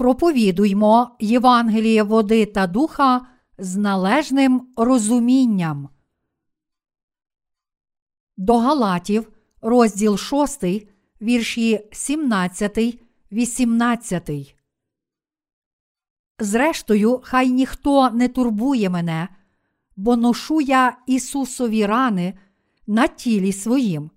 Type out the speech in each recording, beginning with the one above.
проповідуймо Євангеліє води та духа з належним розумінням. До Галатів, розділ 6, вірші 17, 18. Зрештою, хай ніхто не турбує мене, бо ношу я Ісусові рани на тілі своїм.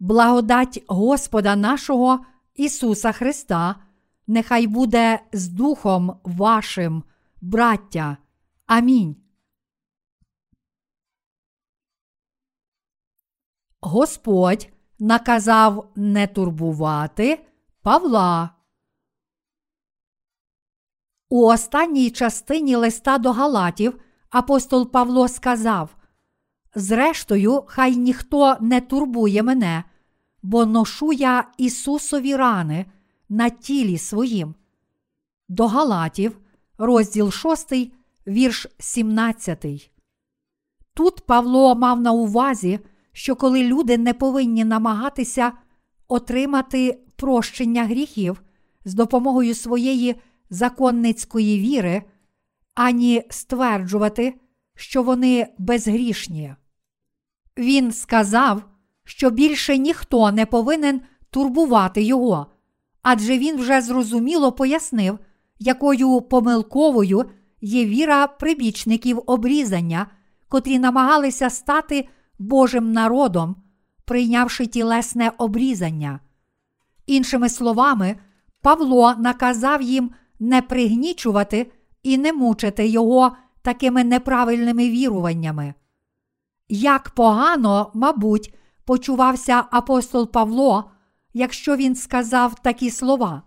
Благодать Господа нашого Ісуса Христа, нехай буде з Духом вашим, браття. Амінь. Господь наказав не турбувати Павла. У останній частині листа до Галатів апостол Павло сказав: Зрештою, хай ніхто не турбує мене, бо ношу я Ісусові рани на тілі своїм. До Галатів, розділ 6, вірш 17. Тут Павло мав на увазі, що коли люди не повинні намагатися отримати прощення гріхів з допомогою своєї законницької віри, ані стверджувати, що вони безгрішні. Він сказав, що більше ніхто не повинен турбувати його, адже він вже зрозуміло пояснив, якою помилковою є віра прибічників обрізання, котрі намагалися стати Божим народом, прийнявши тілесне обрізання. Іншими словами, Павло наказав їм не пригнічувати і не мучити його такими неправильними віруваннями. Як погано, мабуть, почувався апостол Павло, якщо він сказав такі слова.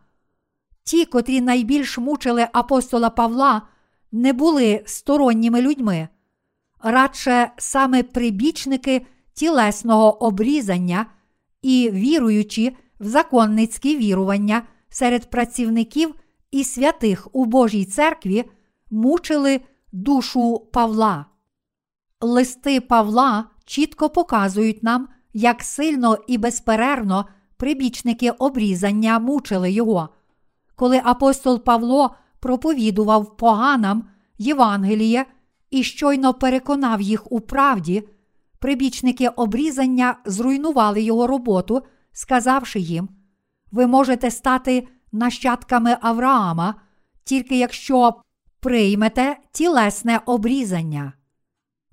Ті, котрі найбільш мучили апостола Павла, не були сторонніми людьми, радше саме прибічники тілесного обрізання і віруючи в законницькі вірування серед працівників і святих у Божій церкві, мучили душу Павла. Листи Павла чітко показують нам, як сильно і безперервно прибічники обрізання мучили його. Коли апостол Павло проповідував поганам Євангеліє і щойно переконав їх у правді, прибічники обрізання зруйнували його роботу, сказавши їм: Ви можете стати нащадками Авраама, тільки якщо приймете тілесне обрізання.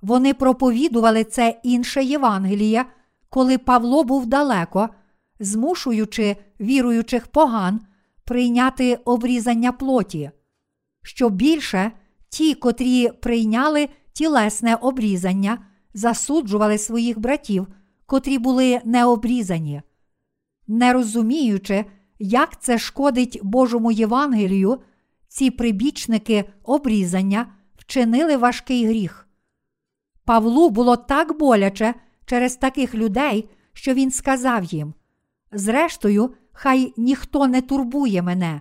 Вони проповідували це інше Євангеліє, коли Павло був далеко, змушуючи віруючих поган прийняти обрізання плоті. Що більше, ті, котрі прийняли тілесне обрізання, засуджували своїх братів, котрі були необрізані. Не розуміючи, як це шкодить Божому Євангелію, ці прибічники обрізання вчинили важкий гріх. Павлу було так боляче через таких людей, що він сказав їм: Зрештою, хай ніхто не турбує мене.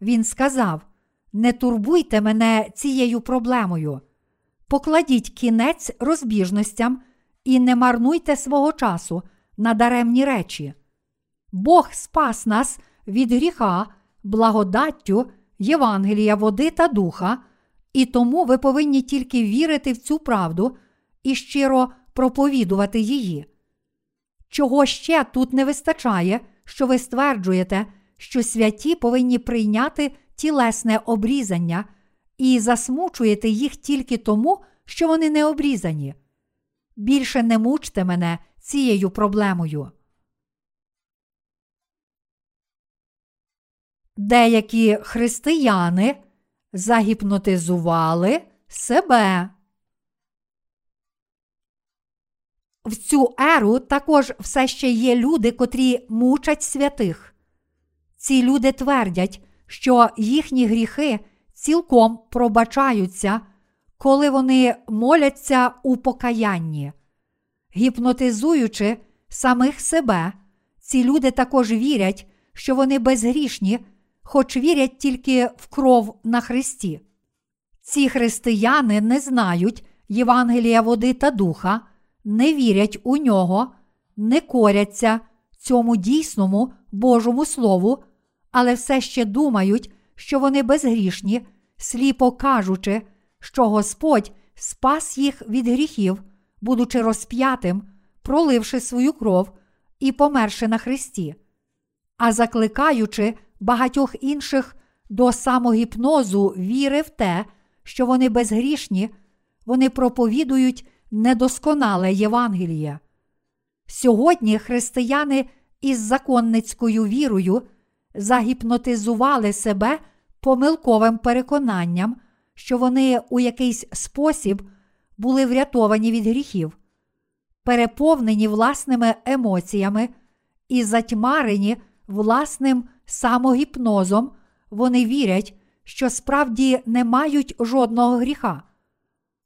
Він сказав: Не турбуйте мене цією проблемою. Покладіть кінець розбіжностям і не марнуйте свого часу на даремні речі. Бог спас нас від гріха, благодаттю, Євангелія, води та духа, і тому ви повинні тільки вірити в цю правду і щиро проповідувати її. Чого ще тут не вистачає, що ви стверджуєте, що святі повинні прийняти тілесне обрізання і засмучуєте їх тільки тому, що вони не обрізані. Більше не мучте мене цією проблемою. Деякі християни загіпнотизували себе. В цю еру також все ще є люди, котрі мучать святих. Ці люди твердять, що їхні гріхи цілком пробачаються, коли вони моляться у покаянні. Гіпнотизуючи самих себе, ці люди також вірять, що вони безгрішні, хоч вірять тільки в кров на Христі. Ці християни не знають Євангелія води та духа не вірять у нього, не коряться цьому дійсному Божому Слову, але все ще думають, що вони безгрішні, сліпо кажучи, що Господь спас їх від гріхів, будучи розп'ятим, проливши свою кров і померши на Христі, а закликаючи багатьох інших до самогіпнозу віри в те, що вони безгрішні, вони проповідують недосконале Євангеліє. Сьогодні християни із законницькою вірою загіпнотизували себе помилковим переконанням, що вони у якийсь спосіб були врятовані від гріхів, переповнені власними емоціями і затьмарені власним самогіпнозом, вони вірять, що справді не мають жодного гріха.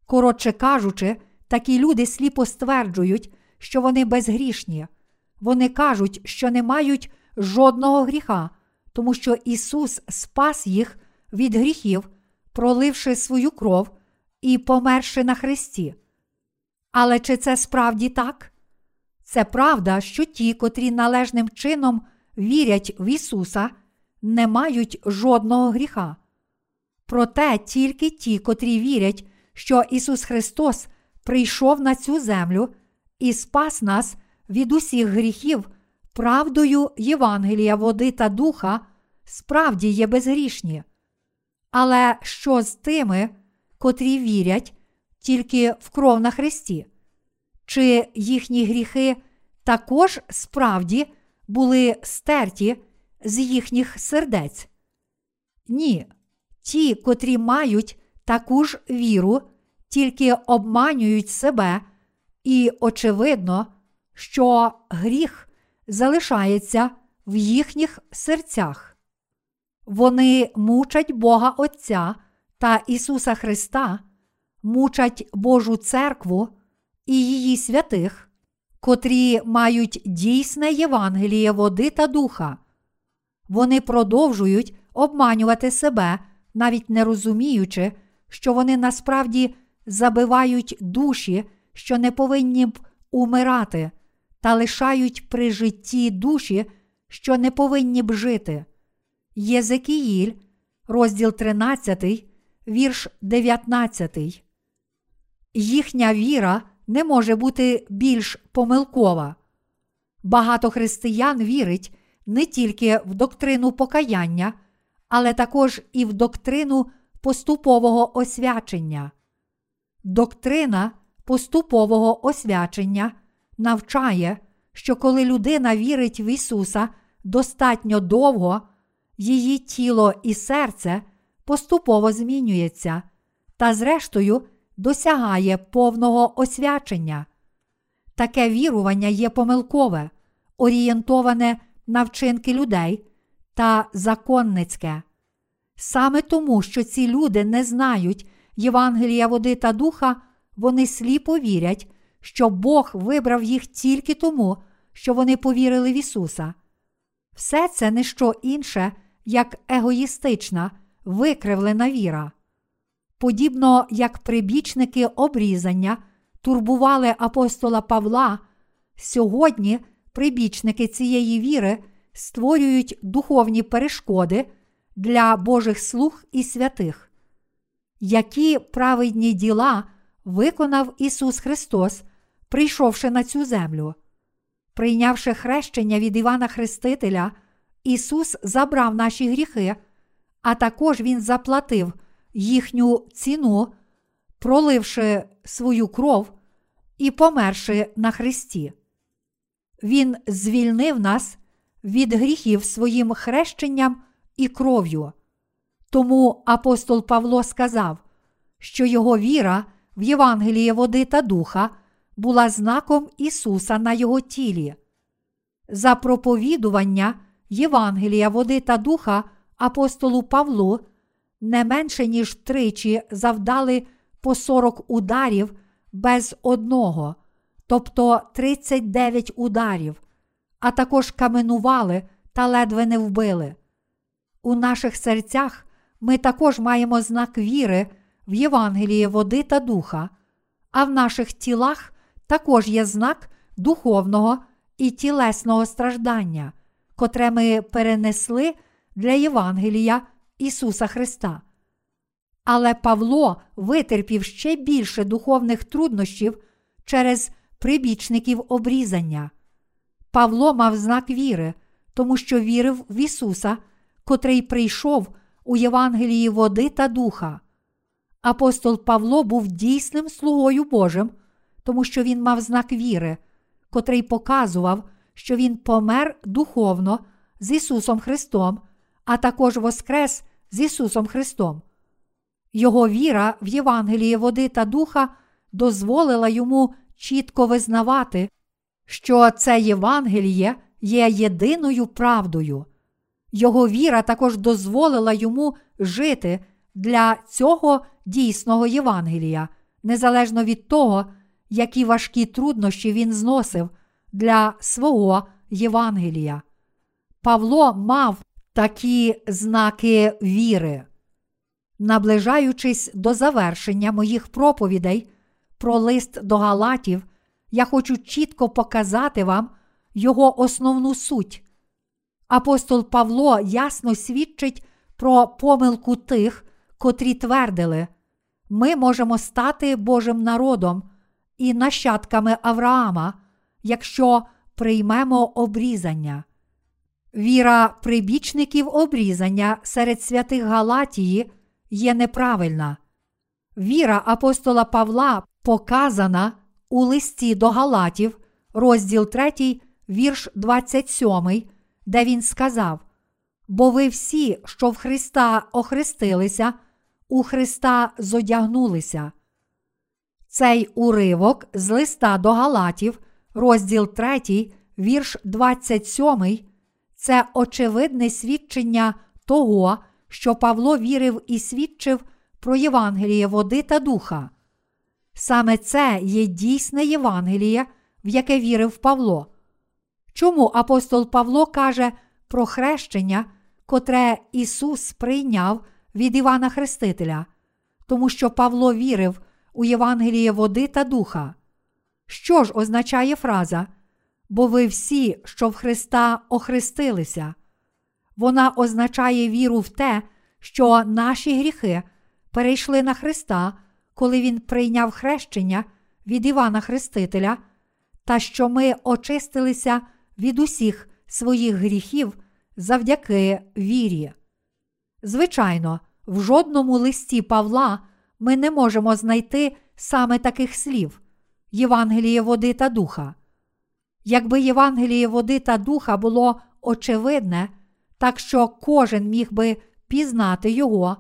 Коротше кажучи, такі люди сліпо стверджують, що вони безгрішні. Вони кажуть, що не мають жодного гріха, тому що Ісус спас їх від гріхів, проливши свою кров і померши на Христі. Але чи це справді так? Це правда, що ті, котрі належним чином вірять в Ісуса, не мають жодного гріха. Проте тільки ті, котрі вірять, що Ісус Христос прийшов на цю землю і спас нас від усіх гріхів, правдою Євангелія, води та духа, справді є безгрішні. Але що з тими, котрі вірять тільки в кров на Христі? Чи їхні гріхи також справді були стерті з їхніх сердець? Ні, ті, котрі мають таку ж віру, тільки обманюють себе, і очевидно, що гріх залишається в їхніх серцях. Вони мучать Бога Отця та Ісуса Христа, мучать Божу церкву і її святих, котрі мають дійсне Євангеліє води та духа. Вони продовжують обманювати себе, навіть не розуміючи, що вони насправді забивають душі, що не повинні б умирати, та лишають при житті душі, що не повинні б жити. Єзекіїль, розділ 13, вірш 19. Їхня віра не може бути більш помилкова. Багато християн вірить не тільки в доктрину покаяння, але також і в доктрину поступового освячення. Доктрина поступового освячення навчає, що коли людина вірить в Ісуса достатньо довго, її тіло і серце поступово змінюється та, зрештою, досягає повного освячення. Таке вірування є помилкове, орієнтоване на вчинки людей та законницьке. Саме тому, що ці люди не знають Євангелія води та духа, вони сліпо вірять, що Бог вибрав їх тільки тому, що вони повірили в Ісуса. Все це не що інше, як егоїстична, викривлена віра. Подібно як прибічники обрізання турбували апостола Павла, сьогодні прибічники цієї віри створюють духовні перешкоди для Божих слуг і святих. Які праведні діла виконав Ісус Христос, прийшовши на цю землю? Прийнявши хрещення від Івана Хрестителя, Ісус забрав наші гріхи, а також Він заплатив їхню ціну, проливши свою кров і померши на Христі. Він звільнив нас від гріхів своїм хрещенням і кров'ю. Тому апостол Павло сказав, що його віра в Євангеліє води та духа була знаком Ісуса на його тілі. За проповідування Євангелія води та духа апостолу Павлу не менше ніж тричі завдали по 40 ударів без одного, тобто 39 ударів, а також каменували та ледве не вбили. У наших серцях ми також маємо знак віри в Євангелії води та духа, а в наших тілах також є знак духовного і тілесного страждання, котре ми перенесли для Євангелія Ісуса Христа. Але Павло витерпів ще більше духовних труднощів через прибічників обрізання. Павло мав знак віри, тому що вірив в Ісуса, котрий прийшов у Євангелії води та духа. Апостол Павло був дійсним слугою Божим, тому що він мав знак віри, котрий показував, що Він помер духовно з Ісусом Христом, а також воскрес з Ісусом Христом. Його віра в Євангеліє води та духа дозволила йому чітко визнавати, що це Євангеліє є єдиною правдою. Його віра також дозволила йому жити для цього дійсного Євангелія, незалежно від того, які важкі труднощі він зносив для свого Євангелія. Павло мав такі знаки віри. Наближаючись до завершення моїх проповідей про лист до Галатів, я хочу чітко показати вам його основну суть. Апостол Павло ясно свідчить про помилку тих, котрі твердили, ми можемо стати Божим народом і нащадками Авраама, якщо приймемо обрізання. Віра прибічників обрізання серед святих Галатії є неправильна. Віра апостола Павла показана у листі до Галатів, розділ 3, вірш 27, де він сказав: Бо ви всі, що в Христа охрестилися, у Христа зодягнулися. Цей уривок з листа до Галатів, розділ 3, вірш 27, це очевидне свідчення того, що Павло вірив і свідчив про Євангеліє води та духа. Саме це є дійсне Євангеліє, в яке вірив Павло. Чому апостол Павло каже про хрещення, котре Ісус прийняв від Івана Хрестителя, тому що Павло вірив у Євангеліє води та духа. Що ж означає фраза? Бо ви всі, що в Христа охрестилися. Вона означає віру в те, що наші гріхи перейшли на Христа, коли Він прийняв хрещення від Івана Хрестителя, та що ми очистилися від усіх своїх гріхів завдяки вірі. Звичайно, в жодному листі Павла ми не можемо знайти саме таких слів Євангеліє води та духа. Якби Євангеліє води та духа було очевидне, так що кожен міг би пізнати його,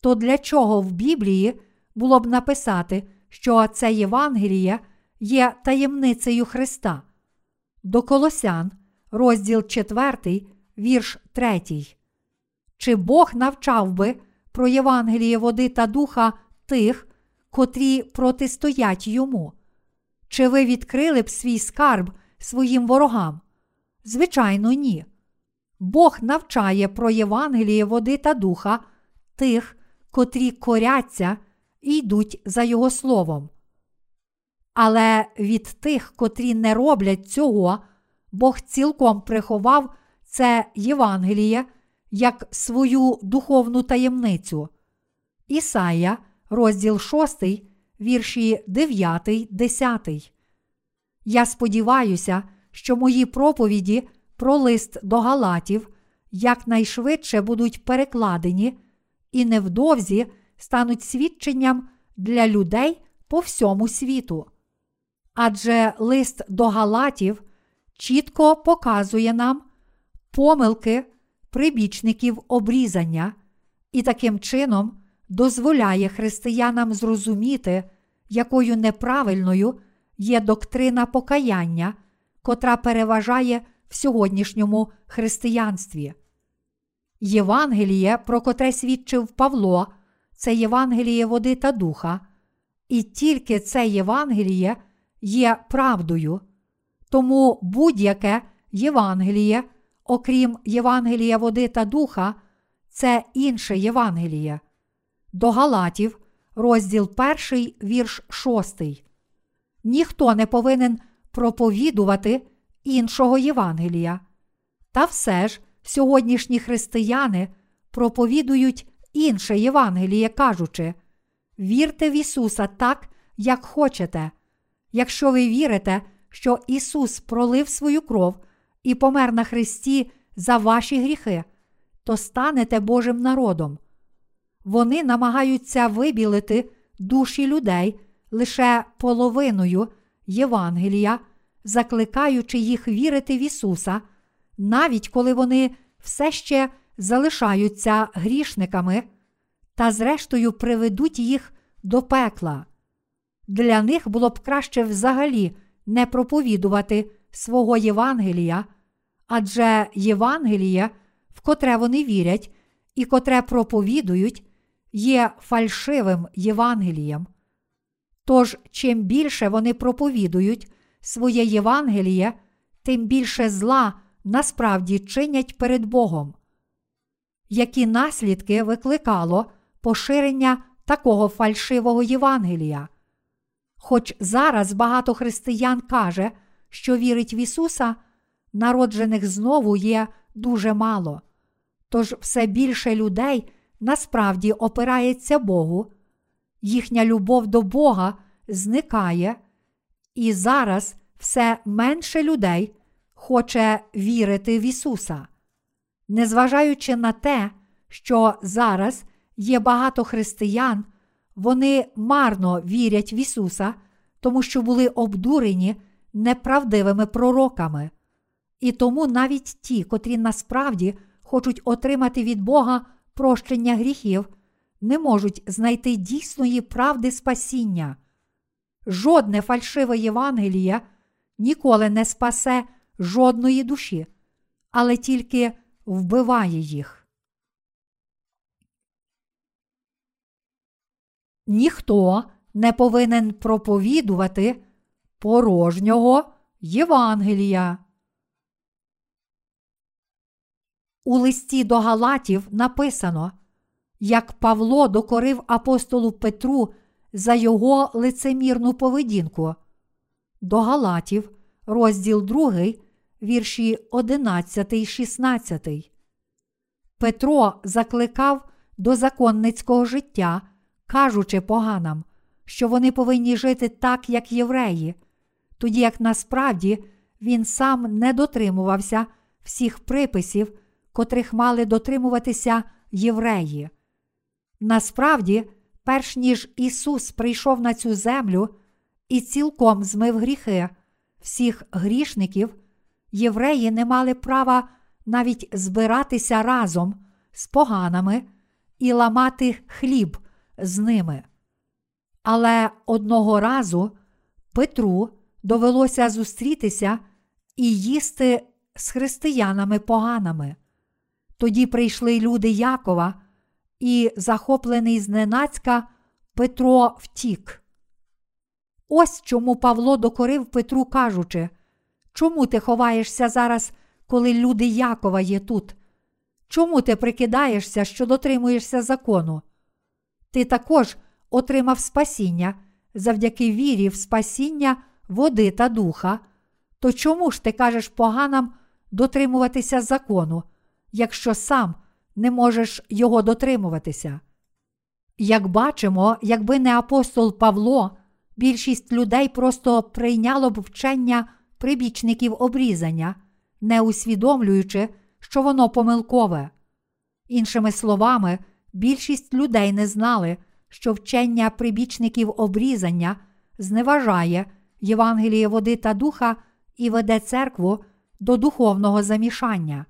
то для чого в Біблії було б написати, що це Євангеліє є таємницею Христа? До Колосян, розділ 4, вірш 3. Чи Бог навчав би про Євангеліє води та духа тих, котрі протистоять йому? Чи ви відкрили б свій скарб своїм ворогам? Звичайно, ні. Бог навчає про Євангеліє води та духа тих, котрі коряться і йдуть за Його словом. Але від тих, котрі не роблять цього, Бог цілком приховав це Євангеліє як свою духовну таємницю. Ісая, розділ 6, вірші 9, 10. Я сподіваюся, що мої проповіді про лист до Галатів якнайшвидше будуть перекладені і невдовзі стануть свідченням для людей по всьому світу. Адже лист до Галатів чітко показує нам помилки прибічників обрізання і таким чином дозволяє християнам зрозуміти, якою неправильною є доктрина покаяння, котра переважає в сьогоднішньому християнстві. Євангеліє, про котре свідчив Павло, це Євангеліє води та духа, і тільки це Євангеліє є правдою. Тому будь-яке Євангеліє, окрім Євангелія води та духа, це інше Євангеліє. До Галатів, розділ 1, вірш 6. Ніхто не повинен проповідувати іншого Євангелія. Та все ж сьогоднішні християни проповідують інше Євангеліє, кажучи: вірте в Ісуса так, як хочете. Якщо ви вірите, що Ісус пролив свою кров і помер на Христі за ваші гріхи, то станете Божим народом. Вони намагаються вибілити душі людей лише половиною Євангелія, закликаючи їх вірити в Ісуса, навіть коли вони все ще залишаються грішниками, та, зрештою, приведуть їх до пекла. Для них було б краще взагалі не проповідувати свого Євангелія, адже Євангеліє, в котре вони вірять і котре проповідують, є фальшивим Євангелієм. Тож, чим більше вони проповідують своє Євангеліє, тим більше зла насправді чинять перед Богом. Які наслідки викликало поширення такого фальшивого Євангелія? Хоч зараз багато християн каже, що вірить в Ісуса, народжених знову є дуже мало. Тож все більше людей насправді опирається Богу, їхня любов до Бога зникає, і зараз все менше людей хоче вірити в Ісуса. Незважаючи на те, що зараз є багато християн, вони марно вірять в Ісуса, тому що були обдурені неправдивими пророками. І тому навіть ті, котрі насправді хочуть отримати від Бога прощення гріхів, не можуть знайти дійсної правди спасіння. Жодне фальшиве Євангеліє ніколи не спасе жодної душі, але тільки вбиває їх. Ніхто не повинен проповідувати порожнього Євангелія. У листі до Галатів написано, як Павло докорив апостолу Петру за його лицемірну поведінку. До Галатів, розділ 2, вірші 11, 16. Петро закликав до законницького життя, кажучи поганам, що вони повинні жити так, як євреї, тоді як насправді він сам не дотримувався всіх приписів, котрих мали дотримуватися євреї. Насправді, перш ніж Ісус прийшов на цю землю і цілком змив гріхи всіх грішників, євреї не мали права навіть збиратися разом з поганами і ламати хліб з ними. Але одного разу Петру довелося зустрітися і їсти з християнами поганими. Тоді прийшли люди Якова, і, захоплений зненацька, Петро втік. Ось чому Павло докорив Петру, кажучи, чому ти ховаєшся зараз, коли люди Якова є тут? Чому ти прикидаєшся, що дотримуєшся закону? Ти також отримав спасіння завдяки вірі в спасіння води та духа. То чому ж ти кажеш поганам дотримуватися закону, якщо сам не можеш його дотримуватися? Як бачимо, якби не апостол Павло, більшість людей просто прийняло б вчення прибічників обрізання, не усвідомлюючи, що воно помилкове. Іншими словами, більшість людей не знали, що вчення прибічників обрізання зневажає Євангеліє води та духа і веде церкву до духовного замішання.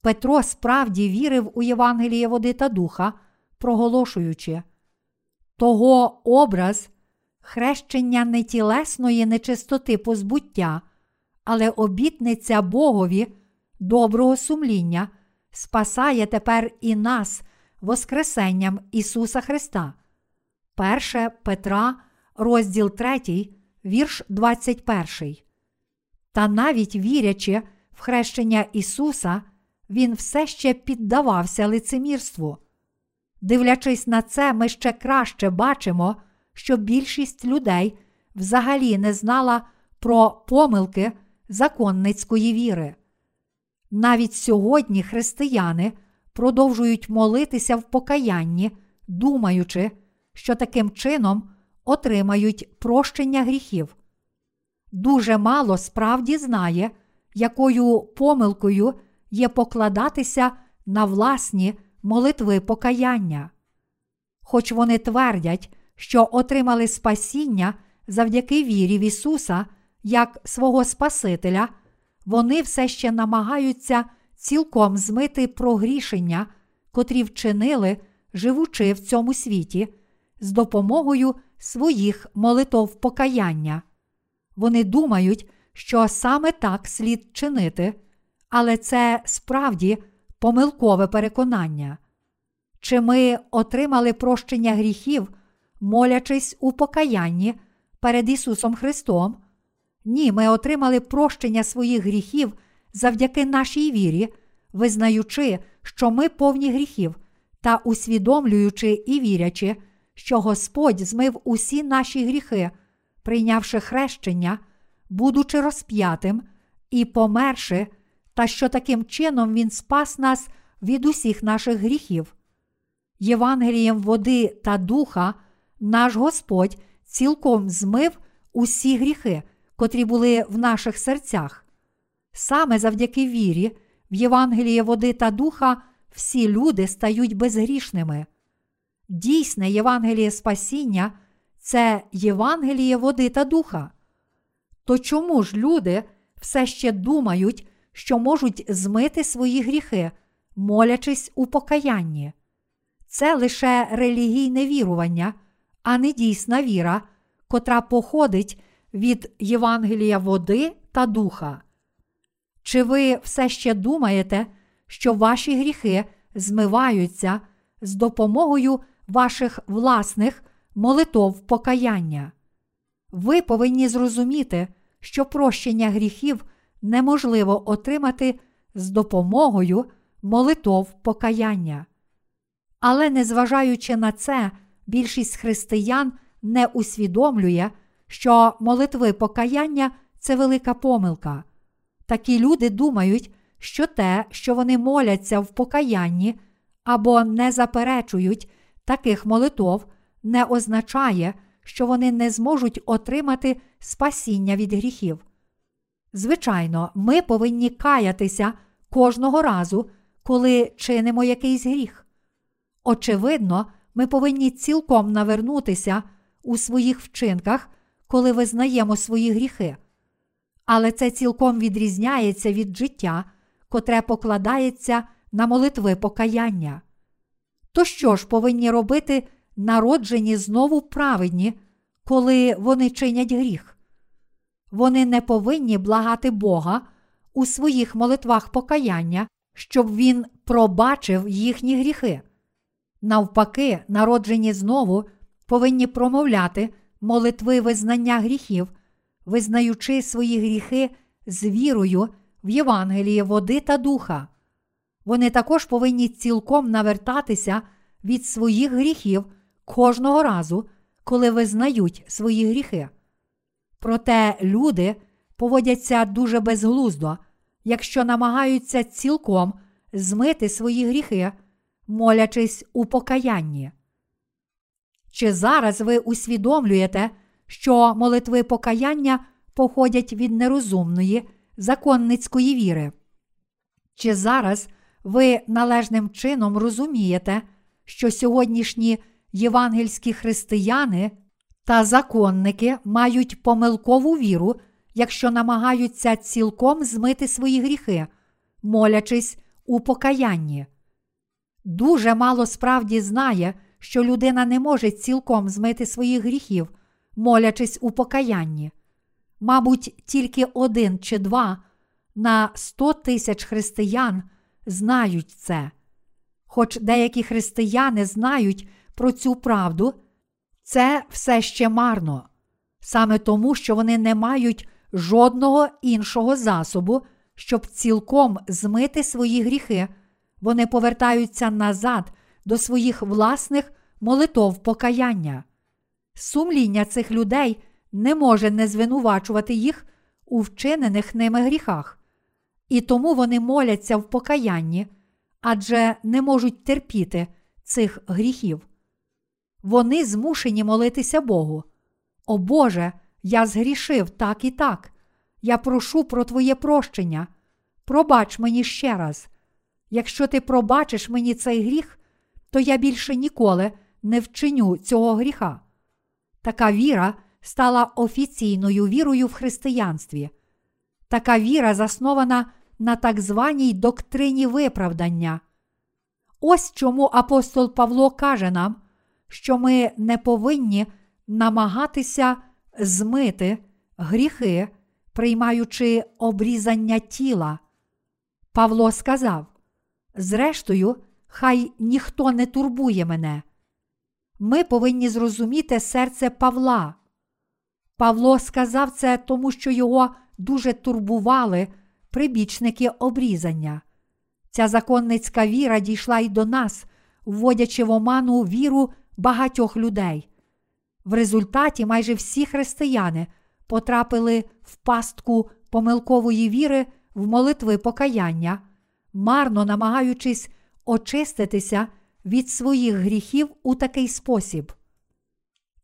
Петро справді вірив у Євангеліє води та духа, проголошуючи того образ хрещення не тілесної нечистоти позбуття, але обітниця Богові доброго сумління спасає тепер і нас Воскресенням Ісуса Христа. 1 Петра, розділ 3, вірш 21. Та навіть вірячи в хрещення Ісуса, Він все ще піддавався лицемірству. Дивлячись на це, ми ще краще бачимо, що більшість людей взагалі не знала про помилки законницької віри. Навіть сьогодні християни продовжують молитися в покаянні, думаючи, що таким чином отримають прощення гріхів. Дуже мало справді знає, якою помилкою є покладатися на власні молитви покаяння. Хоч вони твердять, що отримали спасіння завдяки вірі в Ісуса як свого Спасителя, вони все ще намагаються цілком змити прогрішення, котрі вчинили, живучи в цьому світі, з допомогою своїх молитов покаяння. Вони думають, що саме так слід чинити, але це справді помилкове переконання. Чи ми отримали прощення гріхів, молячись у покаянні перед Ісусом Христом? Ні, ми отримали прощення своїх гріхів завдяки нашій вірі, визнаючи, що ми повні гріхів, та усвідомлюючи і вірячи, що Господь змив усі наші гріхи, прийнявши хрещення, будучи розп'ятим і померши, та що таким чином Він спас нас від усіх наших гріхів. Євангелієм води та духа наш Господь цілком змив усі гріхи, котрі були в наших серцях. Саме завдяки вірі, в Євангеліє води та духа всі люди стають безгрішними. Дійсне Євангеліє Спасіння це Євангеліє води та духа. То чому ж люди все ще думають, що можуть змити свої гріхи, молячись у покаянні? Це лише релігійне вірування, а не дійсна віра, котра походить від Євангелія води та духа. Чи ви все ще думаєте, що ваші гріхи змиваються з допомогою ваших власних молитов покаяння? Ви повинні зрозуміти, що прощення гріхів неможливо отримати з допомогою молитов покаяння. Але незважаючи на це, більшість християн не усвідомлює, що молитви покаяння це велика помилка. Такі люди думають, що те, що вони моляться в покаянні або не заперечують таких молитов, не означає, що вони не зможуть отримати спасіння від гріхів. Звичайно, ми повинні каятися кожного разу, коли чинимо якийсь гріх. Очевидно, ми повинні цілком навернутися у своїх вчинках, коли визнаємо свої гріхи. Але це цілком відрізняється від життя, котре покладається на молитви покаяння. То що ж повинні робити народжені знову праведні, коли вони чинять гріх? Вони не повинні благати Бога у своїх молитвах покаяння, щоб Він пробачив їхні гріхи. Навпаки, народжені знову повинні промовляти молитви визнання гріхів, визнаючи свої гріхи з вірою в Євангеліє води та духа. Вони також повинні цілком навертатися від своїх гріхів кожного разу, коли визнають свої гріхи. Проте люди поводяться дуже безглуздо, якщо намагаються цілком змити свої гріхи, молячись у покаянні. Чи зараз ви усвідомлюєте, що молитви покаяння походять від нерозумної, законницької віри? Чи зараз ви належним чином розумієте, що сьогоднішні євангельські християни та законники мають помилкову віру, якщо намагаються цілком змити свої гріхи, молячись у покаянні? Дуже мало справді знає, що людина не може цілком змити своїх гріхів, молячись у покаянні. Мабуть, тільки один чи два на сто тисяч християн знають це. Хоч деякі християни знають про цю правду, це все ще марно, саме тому, що вони не мають жодного іншого засобу, щоб цілком змити свої гріхи, вони повертаються назад до своїх власних молитов покаяння. Сумління цих людей не може не звинувачувати їх у вчинених ними гріхах, і тому вони моляться в покаянні, адже не можуть терпіти цих гріхів. Вони змушені молитися Богу. О Боже, я згрішив так і так. Я прошу про Твоє прощення. Пробач мені ще раз. Якщо ти пробачиш мені цей гріх, то я більше ніколи не вчиню цього гріха. Така віра стала офіційною вірою в християнстві. Така віра заснована на так званій доктрині виправдання. Ось чому апостол Павло каже нам, що ми не повинні намагатися змити гріхи, приймаючи обрізання тіла. Павло сказав: Зрештою, хай ніхто не турбує мене. Ми повинні зрозуміти серце Павла. Павло сказав це тому, що його дуже турбували прибічники обрізання. Ця законницька віра дійшла й до нас, вводячи в оману віру багатьох людей. В результаті майже всі християни потрапили в пастку помилкової віри в молитви покаяння, марно намагаючись очиститися від своїх гріхів у такий спосіб.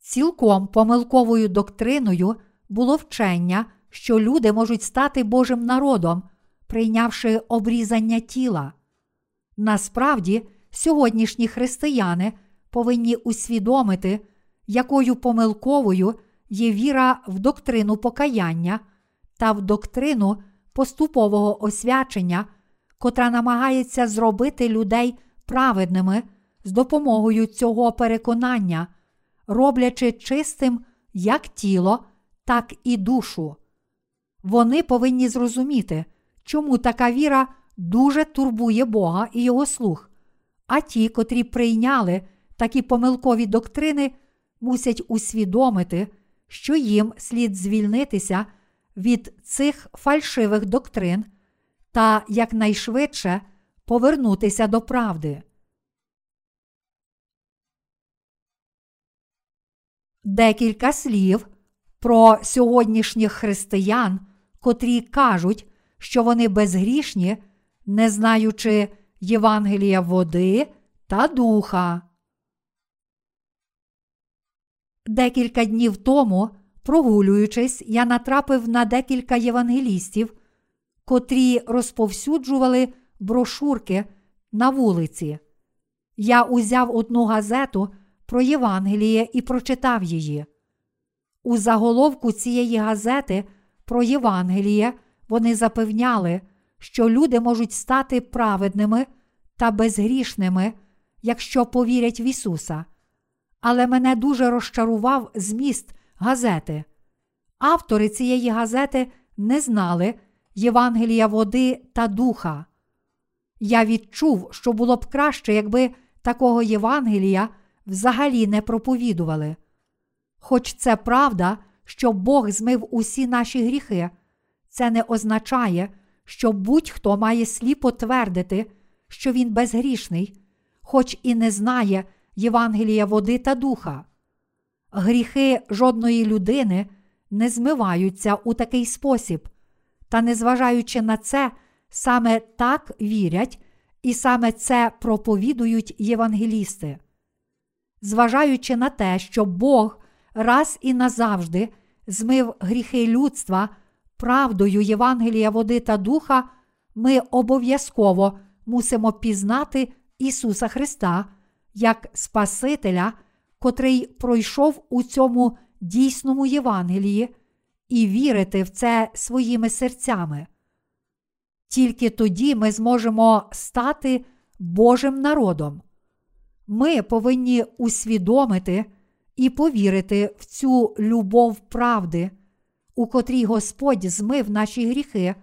Цілком помилковою доктриною було вчення, що люди можуть стати Божим народом, прийнявши обрізання тіла. Насправді, сьогоднішні християни повинні усвідомити, якою помилковою є віра в доктрину покаяння та в доктрину поступового освячення, котра намагається зробити людей праведними з допомогою цього переконання, роблячи чистим як тіло, так і душу. Вони повинні зрозуміти, чому така віра дуже турбує Бога і Його слух, а ті, котрі прийняли такі помилкові доктрини, мусять усвідомити, що їм слід звільнитися від цих фальшивих доктрин та якнайшвидше повернутися до правди. Декілька слів про сьогоднішніх християн, котрі кажуть, що вони безгрішні, не знаючи Євангелія води та духа. Декілька днів тому, прогулюючись, я натрапив на декілька євангелістів, котрі розповсюджували брошурки на вулиці. Я узяв одну газету про Євангеліє і прочитав її. У заголовку цієї газети про Євангеліє вони запевняли, що люди можуть стати праведними та безгрішними, якщо повірять в Ісуса. Але мене дуже розчарував зміст газети. Автори цієї газети не знали Євангелія води та духа. Я відчув, що було б краще, якби такого Євангелія взагалі не проповідували. Хоч це правда, що Бог змив усі наші гріхи, це не означає, що будь-хто має сліпо твердити, що він безгрішний, хоч і не знає Євангелія води та духа. Гріхи жодної людини не змиваються у такий спосіб, та, незважаючи на це, саме так вірять і саме це проповідують євангелісти. Зважаючи на те, що Бог раз і назавжди змив гріхи людства правдою Євангелія води та духа, ми обов'язково мусимо пізнати Ісуса Христа як Спасителя, котрий пройшов у цьому дійсному Євангелії, і вірити в це своїми серцями. Тільки тоді ми зможемо стати Божим народом. Ми повинні усвідомити і повірити в цю любов правди, у котрій Господь змив наші гріхи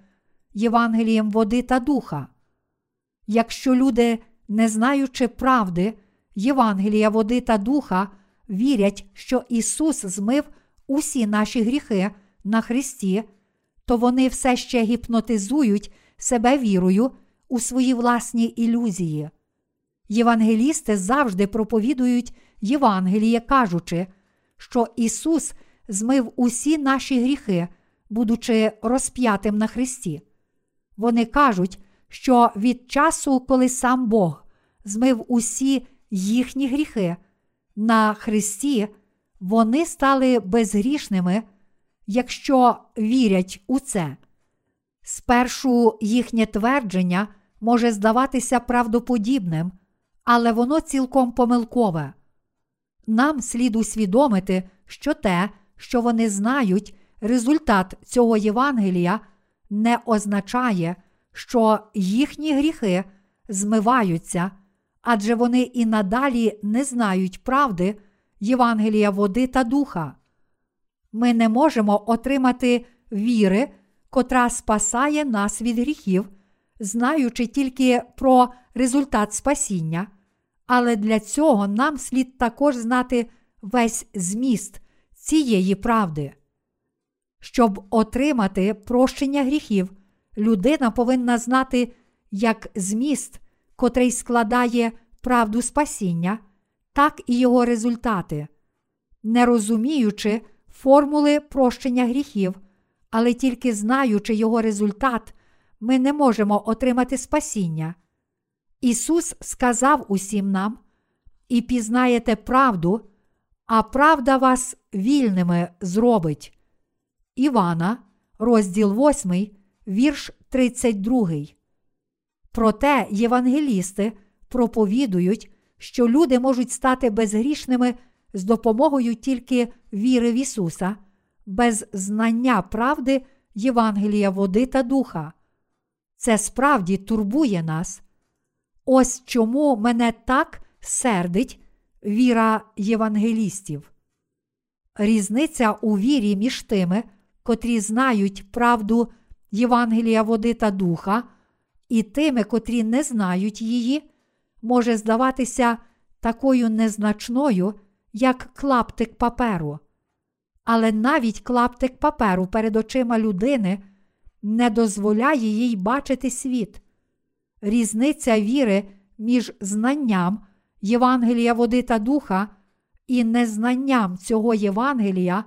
Євангелієм води та духа. Якщо люди, не знаючи правди, Євангелія води та духа, вірять, що Ісус змив усі наші гріхи на Христі, то вони все ще гіпнотизують себе вірою у свої власні ілюзії. Євангелісти завжди проповідують Євангеліє, кажучи, що Ісус змив усі наші гріхи, будучи розп'ятим на Христі. Вони кажуть, що від часу, коли сам Бог змив усі їхні гріхи на Христі, вони стали безгрішними, якщо вірять у це. Спершу їхнє твердження може здаватися правдоподібним, але воно цілком помилкове. Нам слід усвідомити, що те, що вони знають, результат цього Євангелія не означає, що їхні гріхи змиваються, адже вони і надалі не знають правди Євангелія води та духа. Ми не можемо отримати віри, котра спасає нас від гріхів, знаючи тільки про результат спасіння, але для цього нам слід також знати весь зміст цієї правди. Щоб отримати прощення гріхів, людина повинна знати як зміст, котрий складає правду спасіння, так і його результати, не розуміючи формули прощення гріхів, але тільки знаючи його результат, ми не можемо отримати спасіння. Ісус сказав усім нам, і пізнаєте правду, а правда вас вільними зробить. Івана, розділ 8, вірш 32. Проте євангелісти проповідують, що люди можуть стати безгрішними з допомогою тільки віри в Ісуса, без знання правди Євангелія води та духа. Це справді турбує нас. Ось чому мене так сердить віра євангелістів. Різниця у вірі між тими, котрі знають правду Євангелія води та духа, і тими, котрі не знають її, може здаватися такою незначною, як клаптик паперу. Але навіть клаптик паперу перед очима людини не дозволяє їй бачити світ. Різниця віри між знанням Євангелія води та духа і незнанням цього Євангелія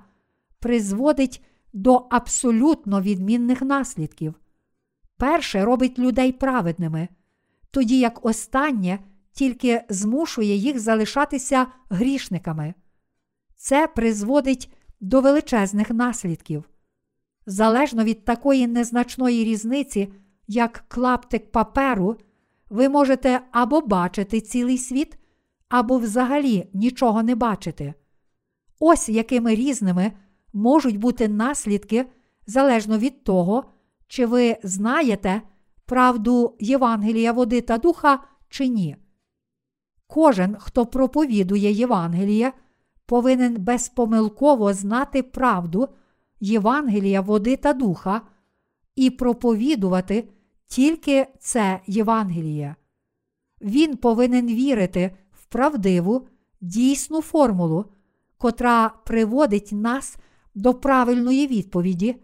призводить до абсолютно відмінних наслідків. Перше робить людей праведними, тоді як останнє тільки змушує їх залишатися грішниками. Це призводить до величезних наслідків. Залежно від такої незначної різниці, як клаптик паперу, ви можете або бачити цілий світ, або взагалі нічого не бачити. Ось якими різними можуть бути наслідки залежно від того, чи ви знаєте правду Євангелія води та духа чи ні. Кожен, хто проповідує Євангеліє, повинен безпомилково знати правду Євангелія води та духа і проповідувати тільки це Євангеліє. Він повинен вірити в правдиву, дійсну формулу, котра приводить нас до правильної відповіді,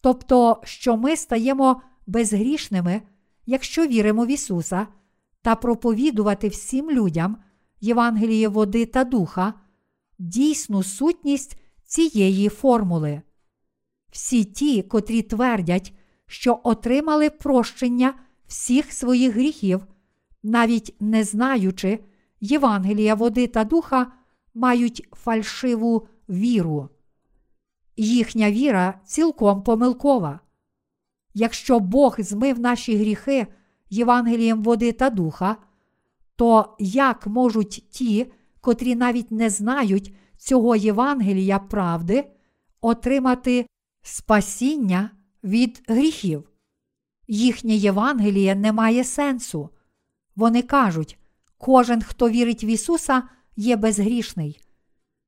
тобто, що ми стаємо безгрішними, якщо віримо в Ісуса, та проповідувати всім людям Євангеліє води та духа, дійсну сутність цієї формули. Всі ті, котрі твердять, що отримали прощення всіх своїх гріхів, навіть не знаючи Євангелія води та духа, мають фальшиву віру. Їхня віра цілком помилкова. Якщо Бог змив наші гріхи Євангелієм води та духа, то як можуть ті, котрі навіть не знають цього Євангелія правди, отримати спасіння від гріхів? Їхнє Євангеліє не має сенсу. Вони кажуть, кожен, хто вірить в Ісуса, є безгрішний,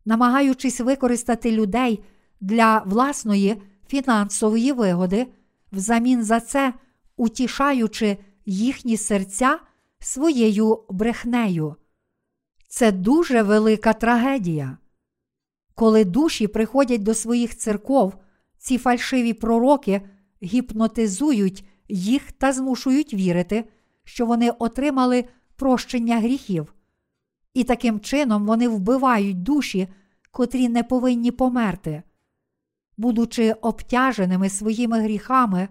намагаючись використати людей для власної фінансової вигоди, взамін за це утішаючи їхні серця своєю брехнею. Це дуже велика трагедія. Коли душі приходять до своїх церков, ці фальшиві пророки гіпнотизують їх та змушують вірити, що вони отримали прощення гріхів. І таким чином вони вбивають душі, котрі не повинні померти. Будучи обтяженими своїми гріхами,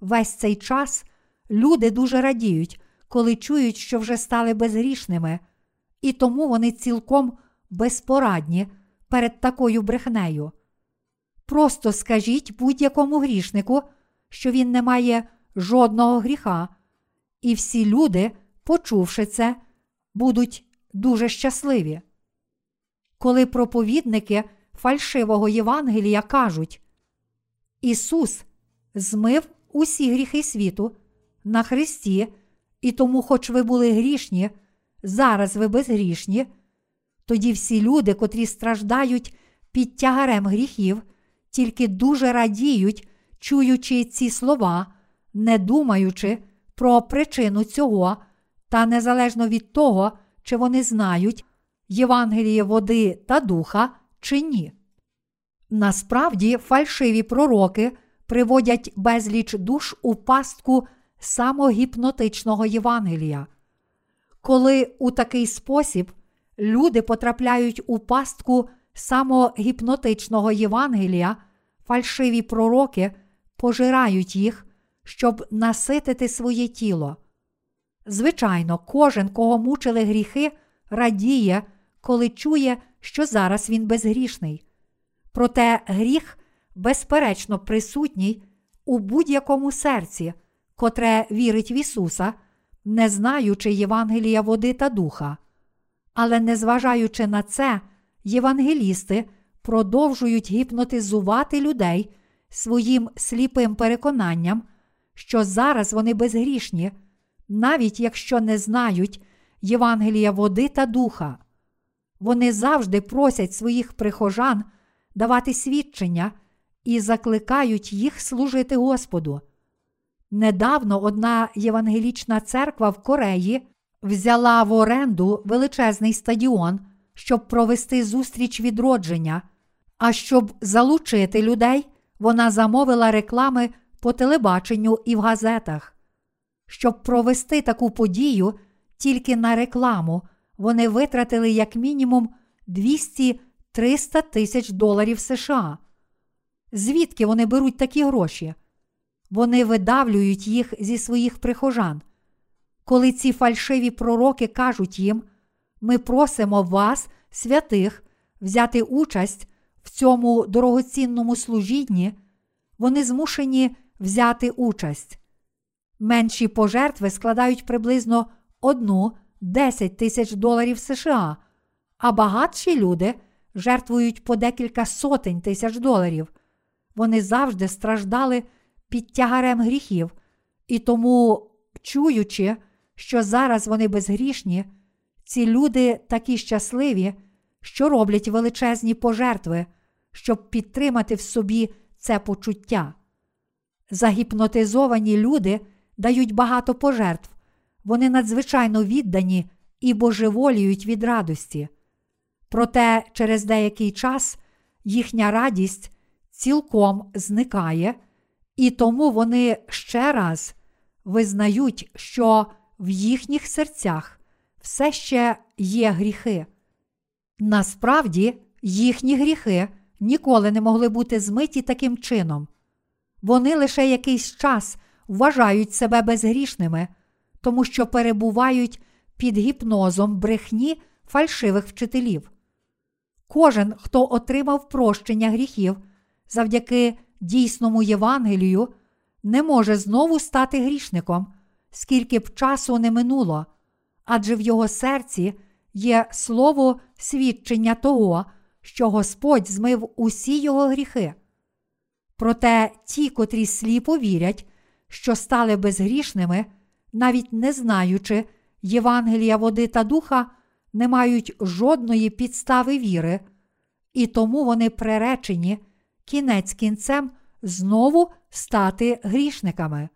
весь цей час люди дуже радіють, коли чують, що вже стали безгрішними, і тому вони цілком безпорадні перед такою брехнею. Просто скажіть будь-якому грішнику, що він не має жодного гріха, і всі люди, почувши це, будуть дуже щасливі. Коли проповідники фальшивого Євангелія кажуть, Ісус змив усі гріхи світу на Христі, і тому, хоч ви були грішні, зараз ви безгрішні, тоді всі люди, котрі страждають під тягарем гріхів, тільки дуже радіють, чуючи ці слова, не думаючи про причину цього, та незалежно від того, чи вони знають Євангеліє води та духа чи ні. Насправді, фальшиві пророки приводять безліч душ у пастку самогіпнотичного Євангелія. Коли у такий спосіб люди потрапляють у пастку самогіпнотичного Євангелія, фальшиві пророки пожирають їх, щоб наситити своє тіло. Звичайно, кожен, кого мучили гріхи, радіє, коли чує, що зараз він безгрішний. Проте гріх, безперечно, присутній у будь-якому серці, котре вірить в Ісуса, не знаючи Євангелія води та духа. Але незважаючи на це, євангелісти продовжують гіпнотизувати людей своїм сліпим переконанням, що зараз вони безгрішні, навіть якщо не знають Євангелія води та духа. Вони завжди просять своїх прихожан давати свідчення і закликають їх служити Господу. Недавно одна євангелічна церква в Кореї взяла в оренду величезний стадіон, щоб провести зустріч відродження, а щоб залучити людей, вона замовила реклами по телебаченню і в газетах. Щоб провести таку подію тільки на рекламу, вони витратили як мінімум 200-300 тисяч доларів США. Звідки вони беруть такі гроші? Вони видавлюють їх зі своїх прихожан. Коли ці фальшиві пророки кажуть їм, ми просимо вас, святих, взяти участь в цьому дорогоцінному служінні, вони змушені взяти участь. Менші пожертви складають приблизно одну 10 тисяч доларів США, а багатші люди жертвують по декілька сотень тисяч доларів. Вони завжди страждали під тягарем гріхів, і тому, чуючи, що зараз вони безгрішні, ці люди такі щасливі, що роблять величезні пожертви, щоб підтримати в собі це почуття. Загіпнотизовані люди дають багато пожертв, вони надзвичайно віддані і божеволіють від радості. Проте через деякий час їхня радість цілком зникає, і тому вони ще раз визнають, що в їхніх серцях все ще є гріхи. Насправді, їхні гріхи ніколи не могли бути змиті таким чином. Вони лише якийсь час вважають себе безгрішними, тому що перебувають під гіпнозом брехні фальшивих вчителів. Кожен, хто отримав прощення гріхів завдяки дійсному Євангелію, не може знову стати грішником, скільки б часу не минуло, адже в його серці є слово свідчення того, що Господь змив усі його гріхи. Проте ті, котрі сліпо вірять, що стали безгрішними, навіть не знаючи Євангелія води та духа, не мають жодної підстави віри, і тому вони приречені кінець кінцем знову стати грішниками.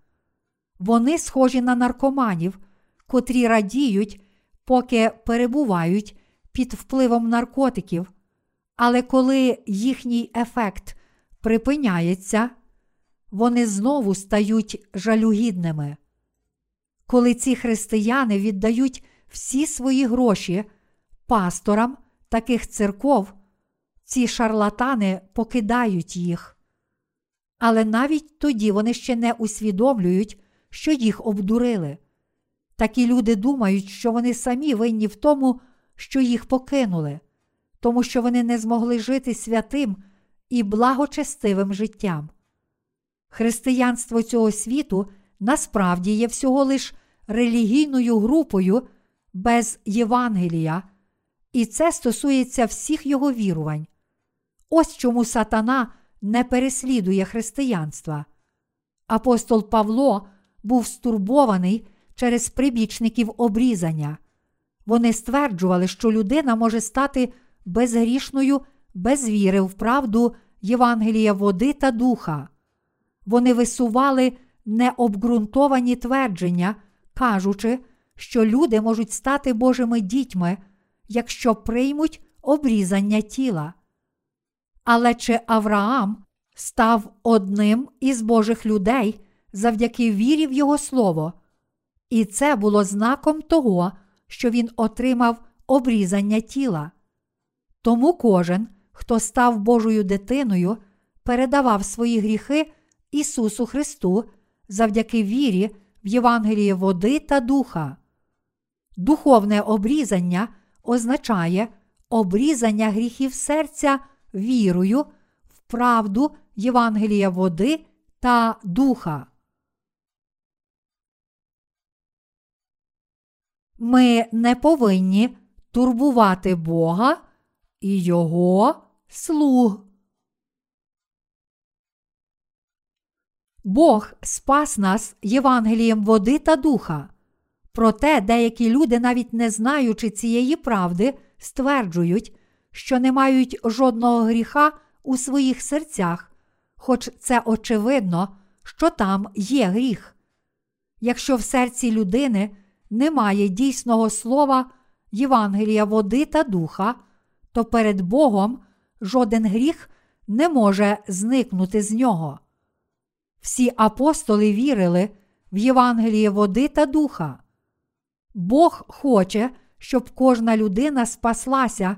Вони схожі на наркоманів, котрі радіють, поки перебувають під впливом наркотиків, але коли їхній ефект припиняється, вони знову стають жалюгідними. Коли ці християни віддають всі свої гроші пасторам таких церков, ці шарлатани покидають їх. Але навіть тоді вони ще не усвідомлюють, що їх обдурили. Такі люди думають, що вони самі винні в тому, що їх покинули, тому що вони не змогли жити святим і благочестивим життям. Християнство цього світу насправді є всього лиш релігійною групою без Євангелія, і це стосується всіх його вірувань. Ось чому сатана не переслідує християнства. Апостол Павло був стурбований через прибічників обрізання. Вони стверджували, що людина може стати безгрішною без віри в правду Євангелія води та духа. Вони висували необґрунтовані твердження, кажучи, що люди можуть стати Божими дітьми, якщо приймуть обрізання тіла. Але чи Авраам став одним із Божих людей завдяки вірі в Його Слово? І це було знаком того, що він отримав обрізання тіла. Тому кожен, хто став Божою дитиною, передавав свої гріхи Ісусу Христу завдяки вірі в Євангеліє води та духа. Духовне обрізання означає обрізання гріхів серця вірою в правду Євангелія води та духа. Ми не повинні турбувати Бога і Його слуг. Бог спас нас Євангелієм води та духа. Проте деякі люди, навіть не знаючи цієї правди, стверджують, що не мають жодного гріха у своїх серцях, хоч це очевидно, що там є гріх. Якщо в серці людини немає дійсного слова Євангелія води та духа, то перед Богом жоден гріх не може зникнути з нього. Всі апостоли вірили в Євангеліє води та духа. Бог хоче, щоб кожна людина спаслася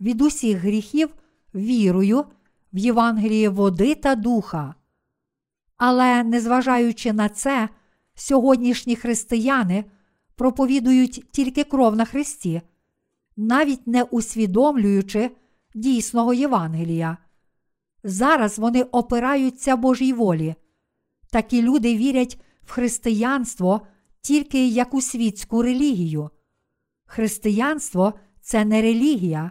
від усіх гріхів вірою в Євангеліє води та духа. Але, незважаючи на це, сьогоднішні християни проповідують тільки кров на Христі, навіть не усвідомлюючи дійсного Євангелія. Зараз вони опираються Божій волі. Такі люди вірять в християнство тільки як у світську релігію. Християнство це не релігія,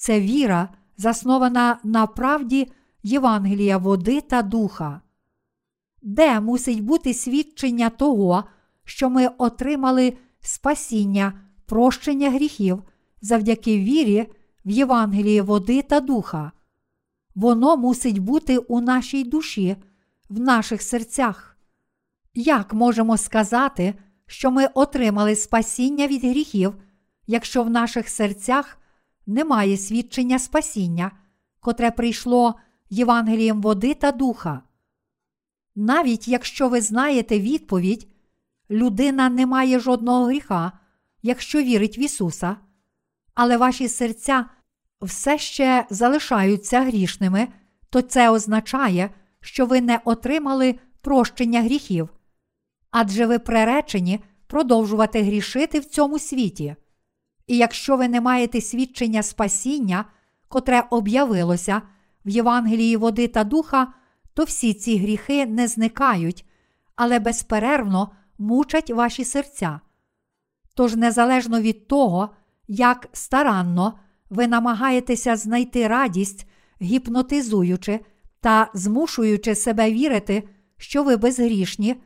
це віра, заснована на правді Євангелія води та духа. Де мусить бути свідчення того, що ми отримали спасіння, прощення гріхів завдяки вірі в Євангелії води та духа? Воно мусить бути у нашій душі, в наших серцях. Як можемо сказати, що ми отримали спасіння від гріхів, якщо в наших серцях немає свідчення спасіння, котре прийшло Євангелієм води та духа? Навіть якщо ви знаєте відповідь, людина не має жодного гріха, якщо вірить в Ісуса, але ваші серця все ще залишаються грішними, то це означає, що ви не отримали прощення гріхів, адже ви преречені продовжувати грішити в цьому світі. І якщо ви не маєте свідчення спасіння, котре об'явилося в Євангелії води та духа, то всі ці гріхи не зникають, але безперервно мучать ваші серця. Тож, незалежно від того, як старанно ви намагаєтеся знайти радість, гіпнотизуючи та змушуючи себе вірити, що ви безгрішні,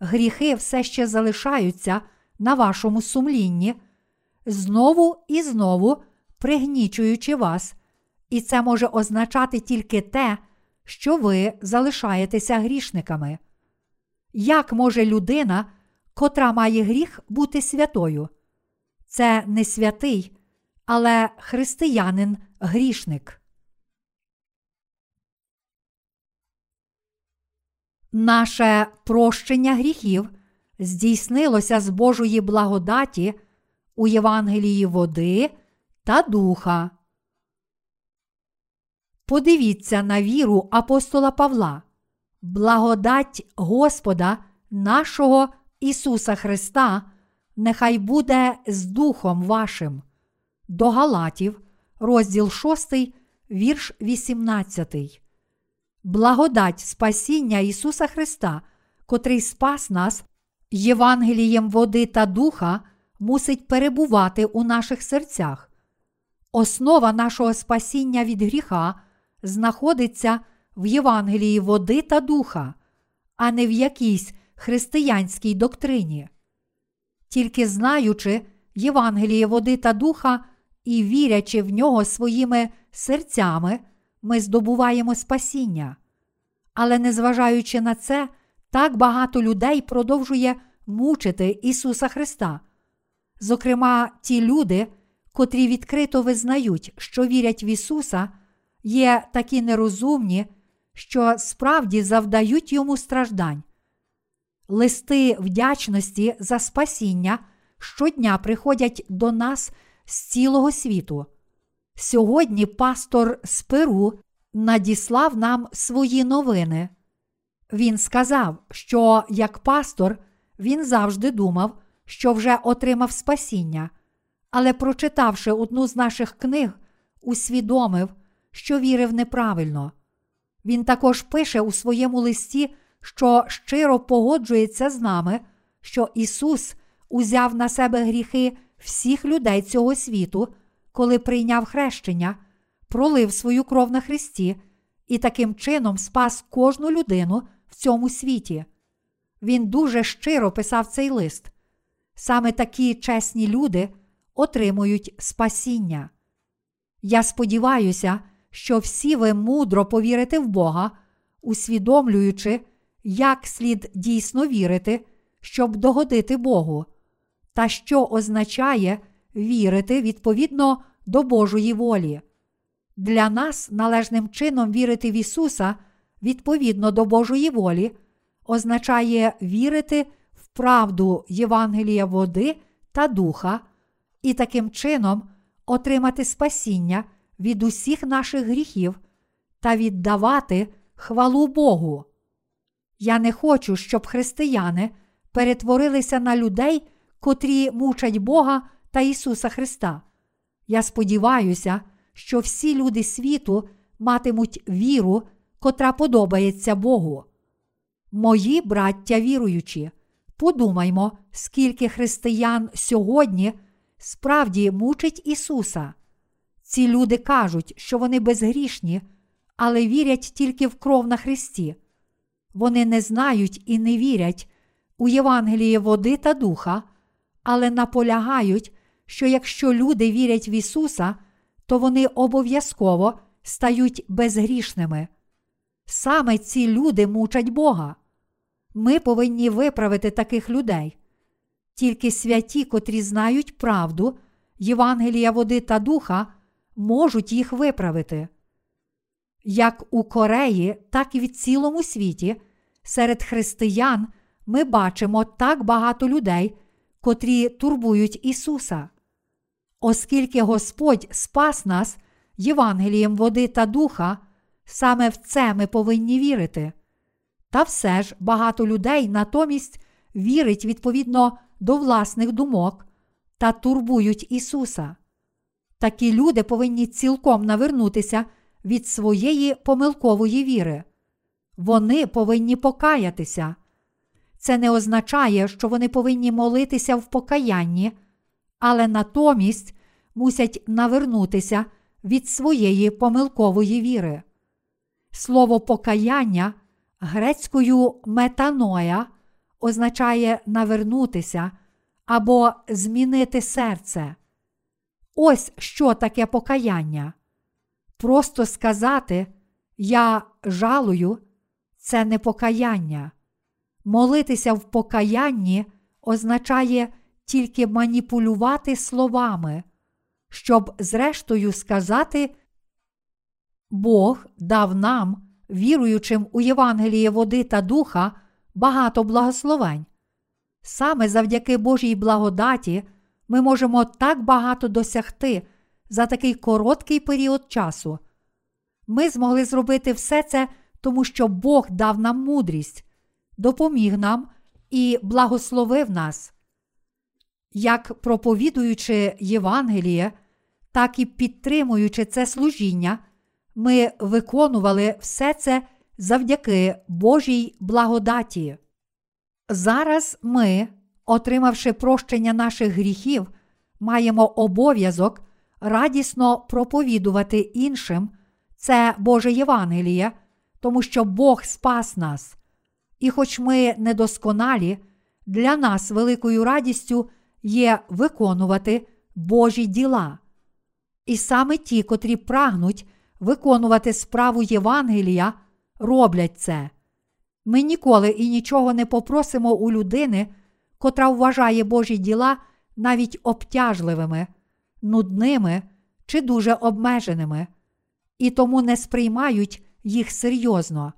гріхи все ще залишаються на вашому сумлінні, знову і знову пригнічуючи вас, і це може означати тільки те, що ви залишаєтеся грішниками. Як може людина, котра має гріх, бути святою? Це не святий, але християнин грішник. Наше прощення гріхів здійснилося з Божої благодаті у Євангелії води та духа. Подивіться на віру апостола Павла. Благодать Господа нашого Ісуса Христа, нехай буде з Духом вашим. До Галатів, розділ 6, вірш 18. Благодать Спасіння Ісуса Христа, котрий спас нас Євангелієм води та духа, мусить перебувати у наших серцях. Основа нашого спасіння від гріха знаходиться в Євангелії води та духа, а не в якійсь християнській доктрині. Тільки знаючи Євангеліє води та духа і вірячи в нього своїми серцями, ми здобуваємо спасіння. Але незважаючи на це, так багато людей продовжує мучити Ісуса Христа. Зокрема, ті люди, котрі відкрито визнають, що вірять в Ісуса, є такі нерозумні, що справді завдають йому страждань. Листи вдячності за спасіння щодня приходять до нас з цілого світу. Сьогодні пастор з надіслав нам свої новини. Він сказав, що як пастор він завжди думав, що вже отримав спасіння, але, прочитавши одну з наших книг, усвідомив, що вірив неправильно. Він також пише у своєму листі, що щиро погоджується з нами, що Ісус узяв на себе гріхи всіх людей цього світу, коли прийняв хрещення, пролив свою кров на Христі і таким чином спас кожну людину в цьому світі. Він дуже щиро писав цей лист. Саме такі чесні люди отримують спасіння. Я сподіваюся, що всі ви мудро повірите в Бога, усвідомлюючи, як слід дійсно вірити, щоб догодити Богу, та що означає вірити відповідно до Божої волі. Для нас належним чином вірити в Ісуса відповідно до Божої волі, означає вірити правду Євангелія води та духа, і таким чином отримати спасіння від усіх наших гріхів та віддавати хвалу Богу. Я не хочу, щоб християни перетворилися на людей, котрі мучать Бога та Ісуса Христа. Я сподіваюся, що всі люди світу матимуть віру, котра подобається Богу. Мої браття віруючі, подумаймо, скільки християн сьогодні справді мучить Ісуса. Ці люди кажуть, що вони безгрішні, але вірять тільки в кров на Христі. Вони не знають і не вірять у Євангеліє води та духа, але наполягають, що якщо люди вірять в Ісуса, то вони обов'язково стають безгрішними. Саме ці люди мучать Бога. Ми повинні виправити таких людей. Тільки святі, котрі знають правду, Євангелія води та духа, можуть їх виправити. Як у Кореї, так і в цілому світі, серед християн ми бачимо так багато людей, котрі турбують Ісуса. Оскільки Господь спас нас Євангелієм води та духа, саме в це ми повинні вірити. Та все ж багато людей натомість вірить відповідно до власних думок та турбують Ісуса. Такі люди повинні цілком навернутися від своєї помилкової віри. Вони повинні покаятися. Це не означає, що вони повинні молитися в покаянні, але натомість мусять навернутися від своєї помилкової віри. Слово покаяння грецькою метаноя означає навернутися або змінити серце. Ось що таке покаяння. Просто сказати Я жалую це не покаяння. Молитися в покаянні означає тільки маніпулювати словами, щоб, зрештою, сказати, Бог дав нам, віруючим у Євангеліє води та духа, багато благословень. Саме завдяки Божій благодаті ми можемо так багато досягти за такий короткий період часу. Ми змогли зробити все це, тому що Бог дав нам мудрість, допоміг нам і благословив нас. Як проповідуючи Євангеліє, так і підтримуючи це служіння, ми виконували все це завдяки Божій благодаті. Зараз ми, отримавши прощення наших гріхів, маємо обов'язок радісно проповідувати іншим це Боже Євангеліє, тому що Бог спас нас. І хоч ми недосконалі, для нас великою радістю є виконувати Божі діла. І саме ті, котрі прагнуть виконувати справу Євангелія, роблять це. Ми ніколи і нічого не попросимо у людини, котра вважає Божі діла навіть обтяжливими, нудними чи дуже обмеженими, і тому не сприймають їх серйозно.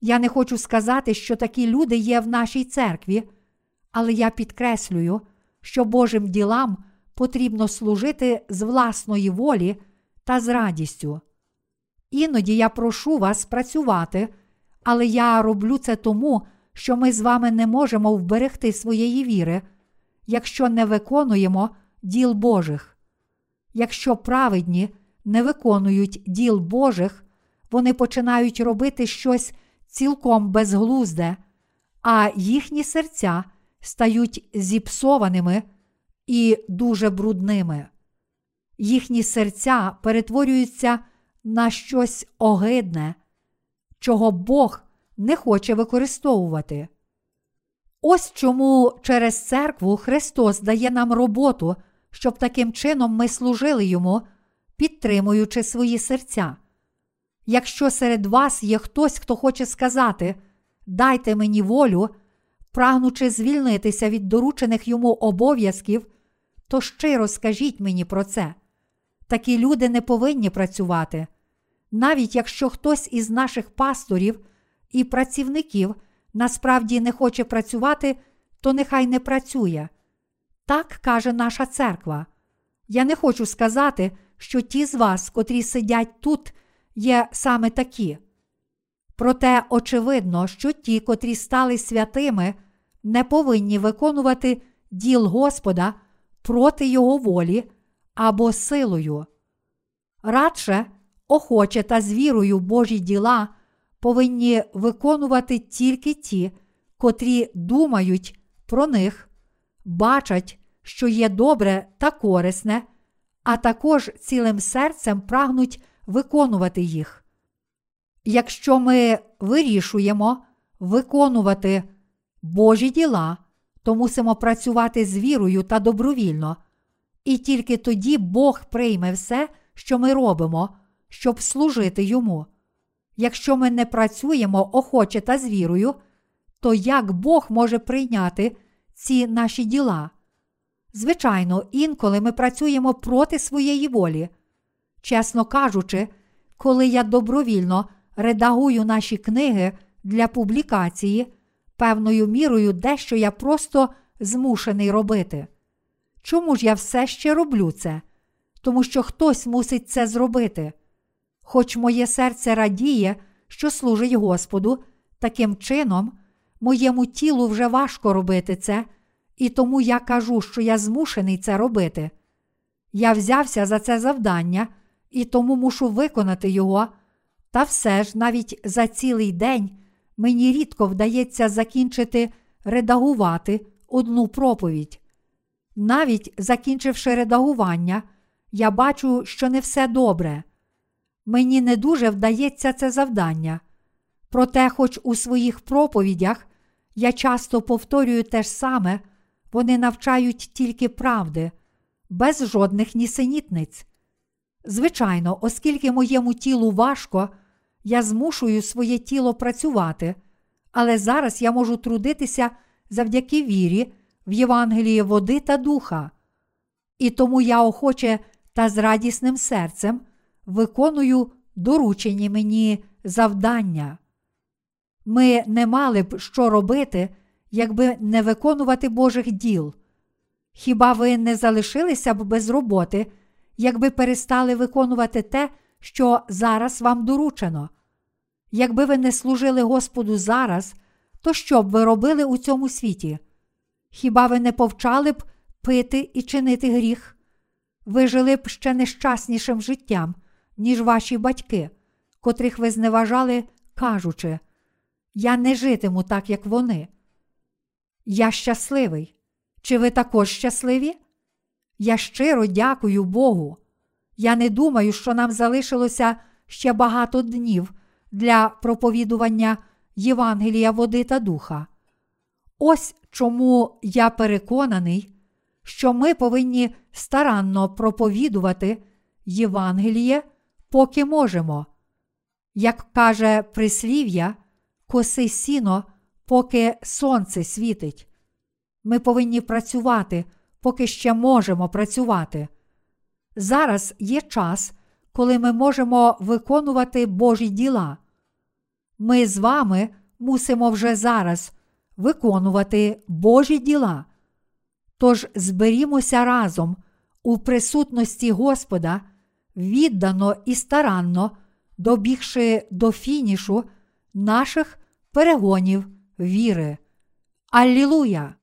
Я не хочу сказати, що такі люди є в нашій церкві, але я підкреслюю, що Божим ділам потрібно служити з власної волі та з радістю. Іноді я прошу вас працювати, але я роблю це тому, що ми з вами не можемо вберегти своєї віри, якщо не виконуємо діл Божих. Якщо праведні не виконують діл Божих, вони починають робити щось цілком безглузде, а їхні серця стають зіпсованими і дуже брудними. Їхні серця перетворюються на щось огидне, чого Бог не хоче використовувати. Ось чому через церкву Христос дає нам роботу, щоб таким чином ми служили Йому, підтримуючи свої серця. Якщо серед вас є хтось, хто хоче сказати, дайте мені волю, прагнучи звільнитися від доручених йому обов'язків, то щиро скажіть мені про це. Такі люди не повинні працювати. Навіть якщо хтось із наших пасторів і працівників насправді не хоче працювати, то нехай не працює. Так каже наша церква. Я не хочу сказати, що ті з вас, котрі сидять тут, є саме такі. Проте очевидно, що ті, котрі стали святими, не повинні виконувати діл Господа проти Його волі або силою. Радше, охоче та з вірою Божі діла повинні виконувати тільки ті, котрі думають про них, бачать, що є добре та корисне, а також цілим серцем прагнуть виконувати їх. Якщо ми вирішуємо виконувати Божі діла, то мусимо працювати з вірою та добровільно, і тільки тоді Бог прийме все, що ми робимо, щоб служити йому. Якщо ми не працюємо охоче та з вірою, то як Бог може прийняти ці наші діла? Звичайно, інколи ми працюємо проти своєї волі. Чесно кажучи, коли я добровільно редагую наші книги для публікації, певною мірою дещо я просто змушений робити. Чому ж я все ще роблю це? Тому що хтось мусить це зробити. Хоч моє серце радіє, що служить Господу, таким чином, моєму тілу вже важко робити це, і тому я кажу, що я змушений це робити. Я взявся за це завдання і тому мушу виконати його, та все ж навіть за цілий день мені рідко вдається закінчити редагувати одну проповідь. Навіть закінчивши редагування, я бачу, що не все добре. Мені не дуже вдається це завдання. Проте, хоч у своїх проповідях я часто повторюю те ж саме, вони навчають тільки правди, без жодних нісенітниць. Звичайно, оскільки моєму тілу важко, я змушую своє тіло працювати, але зараз я можу трудитися завдяки вірі в Євангеліє води та духа. І тому я охоче та з радісним серцем виконую доручені мені завдання. Ми не мали б що робити, якби не виконувати Божих діл. Хіба ви не залишилися б без роботи, якби перестали виконувати те, що зараз вам доручено? Якби ви не служили Господу зараз, то що б ви робили у цьому світі? Хіба ви не повчали б пити і чинити гріх? Ви жили б ще нещаснішим життям, ніж ваші батьки, котрих ви зневажали, кажучи, я не житиму так, як вони. Я щасливий. Чи ви також щасливі? Я щиро дякую Богу. Я не думаю, що нам залишилося ще багато днів для проповідування Євангелія води та духа. Ось чому я переконаний, що ми повинні старанно проповідувати Євангеліє, поки можемо. Як каже прислів'я, коси сіно, поки сонце світить. Ми повинні працювати, поки ще можемо працювати. Зараз є час, коли ми можемо виконувати Божі діла. Ми з вами мусимо вже зараз виконувати Божі діла. Тож зберімося разом у присутності Господа, віддано і старанно добігши до фінішу наших перегонів віри. Аллілуя!